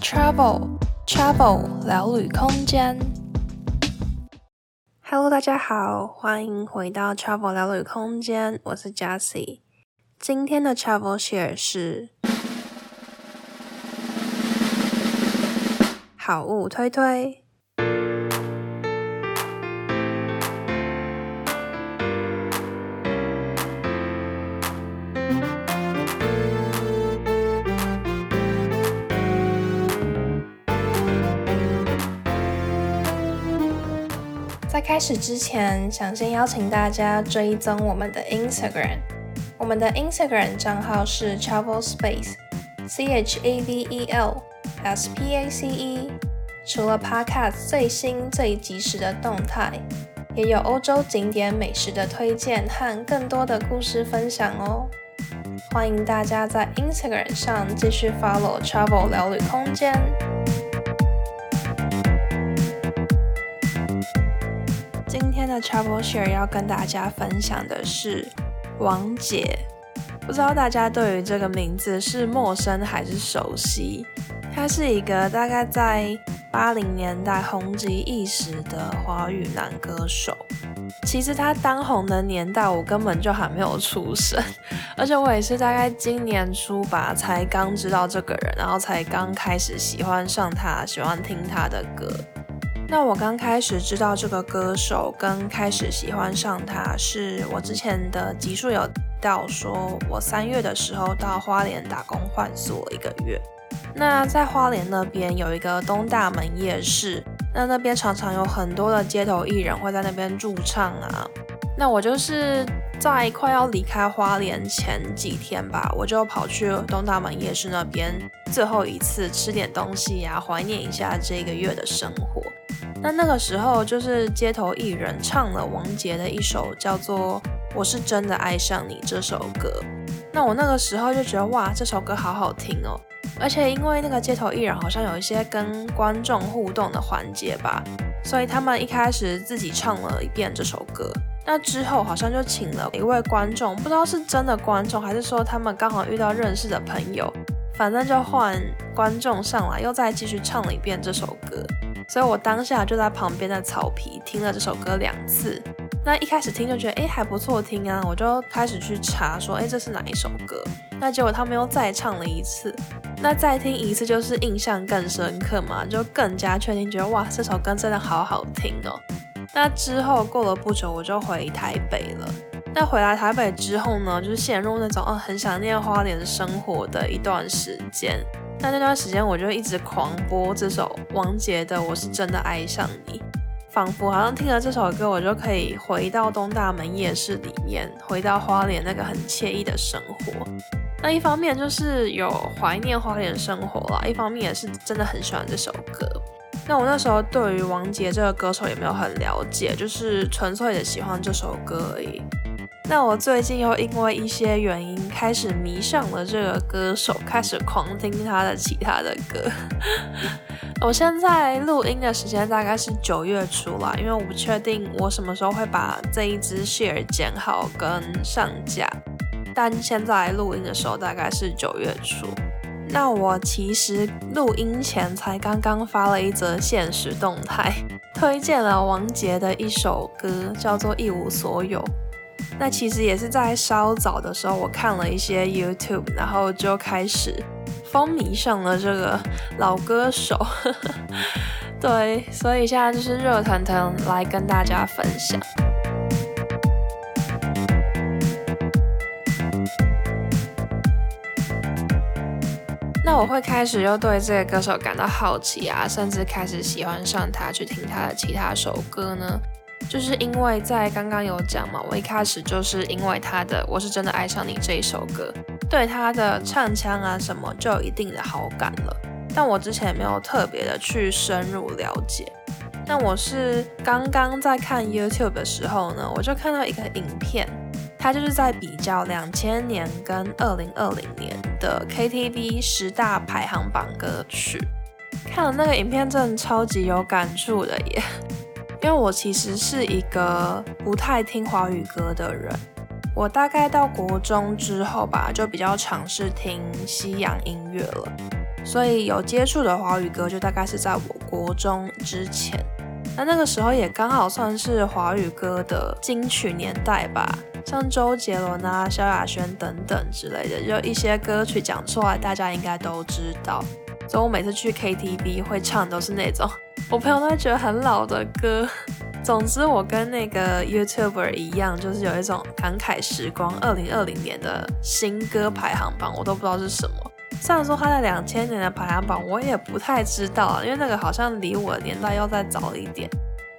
Travel Travel 聊旅空间。Hello，大家好，欢迎回到 Travel 聊旅空间，我是 Jessie。今天的 Travel Share 是好物推推。在开始之前，想先邀请大家追踪我们的 Instagram。我们的 Instagram 账号是 Travel Space，C H A V E L S P A C E。除了 Podcast 最新最及时的动态，也有欧洲景点美食的推荐和更多的故事分享哦。欢迎大家在 Instagram 上继续 follow Travel 聊旅空间。的 Travel Share 要跟大家分享的是王杰，不知道大家对于这个名字是陌生还是熟悉？他是一个大概在八零年代红极一时的华语男歌手。其实他当红的年代我根本就还没有出生，而且我也是大概今年初吧才刚知道这个人，然后才刚开始喜欢上他，喜欢听他的歌。那我刚开始知道这个歌手，跟开始喜欢上他，是我之前的集数有到，说我三月的时候到花莲打工换宿了一个月。那在花莲那边有一个东大门夜市，那那边常常有很多的街头艺人会在那边驻唱啊。那我就是在快要离开花莲前几天吧，我就跑去东大门夜市那边最后一次吃点东西呀，怀念一下这个月的生活。那那个时候，就是街头艺人唱了王杰的一首叫做《我是真的爱上你》这首歌。那我那个时候就觉得哇，这首歌好好听哦！而且因为那个街头艺人好像有一些跟观众互动的环节吧，所以他们一开始自己唱了一遍这首歌。那之后好像就请了一位观众，不知道是真的观众还是说他们刚好遇到认识的朋友，反正就换观众上来又再继续唱了一遍这首歌。所以我当下就在旁边的草皮听了这首歌两次。那一开始听就觉得诶还不错听啊，我就开始去查说诶这是哪一首歌。那结果他们又再唱了一次，那再听一次就是印象更深刻嘛，就更加确定觉得哇这首歌真的好好听哦。那之后过了不久我就回台北了。那回来台北之后呢，就是陷入那种哦很想念花莲生活的一段时间。那那段时间，我就一直狂播这首王杰的《我是真的爱上你》，仿佛好像听了这首歌，我就可以回到东大门夜市里面，回到花莲那个很惬意的生活。那一方面就是有怀念花莲生活啦，一方面也是真的很喜欢这首歌。那我那时候对于王杰这个歌手也没有很了解，就是纯粹的喜欢这首歌而已。那我最近又因为一些原因开始迷上了这个歌手，开始狂听他的其他的歌。我现在录音的时间大概是九月初啦，因为我不确定我什么时候会把这一支 share 剪好跟上架。但现在录音的时候大概是九月初。那我其实录音前才刚刚发了一则限时动态，推荐了王杰的一首歌，叫做《一无所有》。那其实也是在稍早的时候，我看了一些 YouTube，然后就开始风靡上了这个老歌手。对，所以现在就是热腾腾来跟大家分享。那我会开始又对这个歌手感到好奇啊，甚至开始喜欢上他，去听他的其他首歌呢。就是因为在刚刚有讲嘛，我一开始就是因为他的《我是真的爱上你》这一首歌，对他的唱腔啊什么就有一定的好感了。但我之前没有特别的去深入了解。但我是刚刚在看 YouTube 的时候呢，我就看到一个影片，他就是在比较两千年跟二零二零年的 KTV 十大排行榜歌曲。看了那个影片，真的超级有感触的耶。因为我其实是一个不太听华语歌的人，我大概到国中之后吧，就比较尝试听西洋音乐了。所以有接触的华语歌就大概是在我国中之前。那那个时候也刚好算是华语歌的金曲年代吧，像周杰伦啊、萧亚轩等等之类的，就一些歌曲讲出来，大家应该都知道。所以我每次去 KTV 会唱都是那种我朋友都会觉得很老的歌。总之，我跟那个 YouTuber 一样，就是有一种感慨时光。二零二零年的新歌排行榜，我都不知道是什么。虽然说他在两千年的排行榜，我也不太知道，因为那个好像离我的年代要再早一点。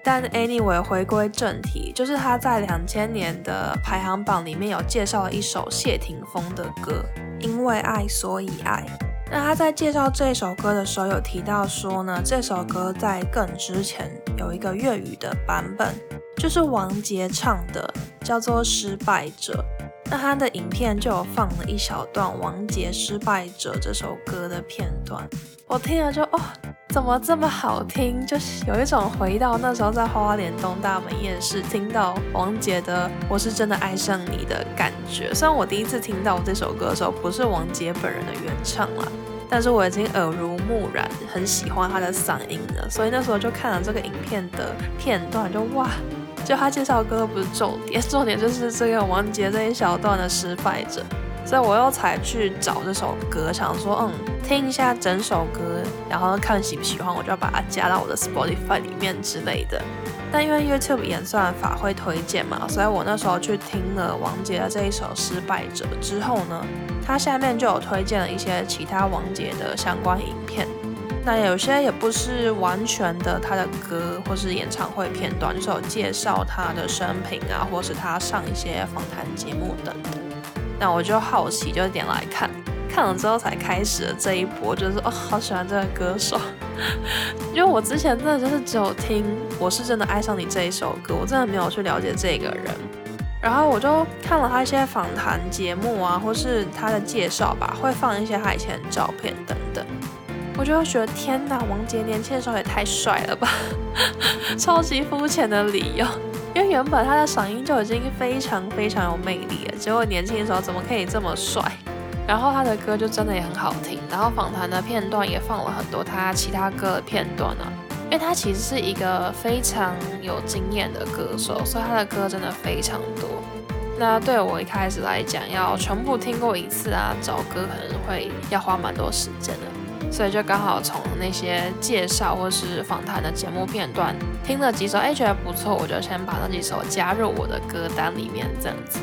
但 anyway，回归正题，就是他在两千年的排行榜里面有介绍了一首谢霆锋的歌，《因为爱所以爱》。那他在介绍这首歌的时候有提到说呢，这首歌在更之前有一个粤语的版本，就是王杰唱的，叫做《失败者》。那他的影片就有放了一小段王杰《失败者》这首歌的片段，我听了就哦，怎么这么好听？就是有一种回到那时候在花莲东大门夜市听到王杰的《我是真的爱上你》的感觉。虽然我第一次听到这首歌的时候不是王杰本人的原唱啦，但是我已经耳濡目染，很喜欢他的嗓音了。所以那时候就看了这个影片的片段，就哇。就他介绍歌不是重点，重点就是这个王杰这一小段的失败者，所以我又才去找这首歌，想说嗯，听一下整首歌，然后看喜不喜欢，我就要把它加到我的 Spotify 里面之类的。但因为 YouTube 演算法会推荐嘛，所以我那时候去听了王杰的这一首失败者之后呢，他下面就有推荐了一些其他王杰的相关影片。那有些也不是完全的他的歌或是演唱会片段，就是有介绍他的生平啊，或是他上一些访谈节目等等。那我就好奇，就点来看，看了之后才开始了这一波，就是哦，好喜欢这个歌手。因为我之前真的就是只有听《我是真的爱上你》这一首歌，我真的没有去了解这个人。然后我就看了他一些访谈节目啊，或是他的介绍吧，会放一些他以前的照片等等。我就觉得天哪，王杰年轻的时候也太帅了吧！超级肤浅的理由，因为原本他的嗓音就已经非常非常有魅力了，结果年轻的时候怎么可以这么帅？然后他的歌就真的也很好听，然后访谈的片段也放了很多他其他歌的片段啊，因为他其实是一个非常有经验的歌手，所以他的歌真的非常多。那对我一开始来讲，要全部听过一次啊，找歌可能会要花蛮多时间的。所以就刚好从那些介绍或是访谈的节目片段听了几首，哎，觉得不错，我就先把那几首加入我的歌单里面，这样子，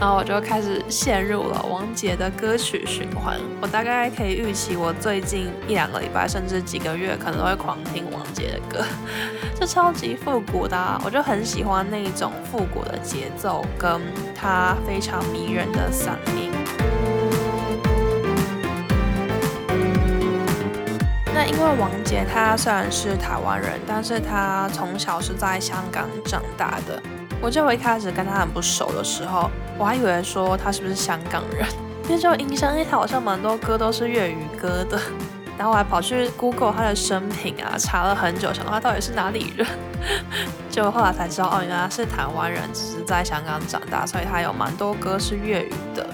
然后我就开始陷入了王杰的歌曲循环。我大概可以预期，我最近一两个礼拜甚至几个月，可能都会狂听王杰的歌，是超级复古的，我就很喜欢那种复古的节奏，跟他非常迷人的嗓音。因为王杰他虽然是台湾人，但是他从小是在香港长大的。我就一开始跟他很不熟的时候，我还以为说他是不是香港人，因为就印象，因为他好像蛮多歌都是粤语歌的。然后我还跑去 Google 他的生平啊，查了很久，想到他到底是哪里人。就后来才知道，哦，原来是台湾人，只是在香港长大，所以他有蛮多歌是粤语的。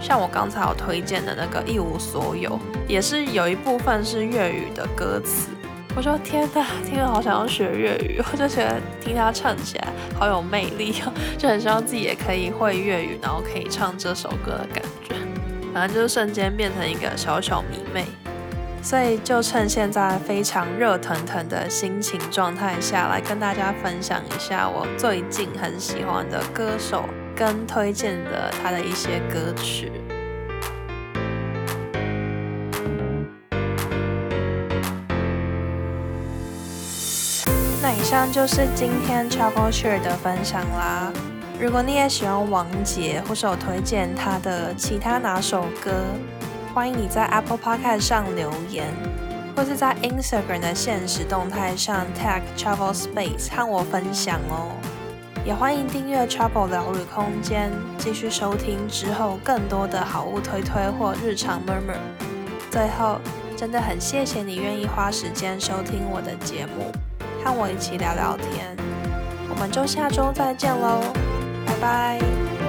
像我刚才有推荐的那个一无所有，也是有一部分是粤语的歌词。我说天呐，听了好想要学粤语，我就觉得听他唱起来好有魅力哦，就很希望自己也可以会粤语，然后可以唱这首歌的感觉。反正就是瞬间变成一个小小迷妹，所以就趁现在非常热腾腾的心情状态下来跟大家分享一下我最近很喜欢的歌手。跟推荐的他的一些歌曲。那以上就是今天 Travel Share 的分享啦。如果你也喜欢王杰，或是有推荐他的其他哪首歌，欢迎你在 Apple Podcast 上留言，或是在 Instagram 的限时动态上 tag Travel Space 和我分享哦。也欢迎订阅 Travel 聊旅空间，继续收听之后更多的好物推推或日常 murmur。最后，真的很谢谢你愿意花时间收听我的节目，和我一起聊聊天。我们就下周再见喽，拜拜。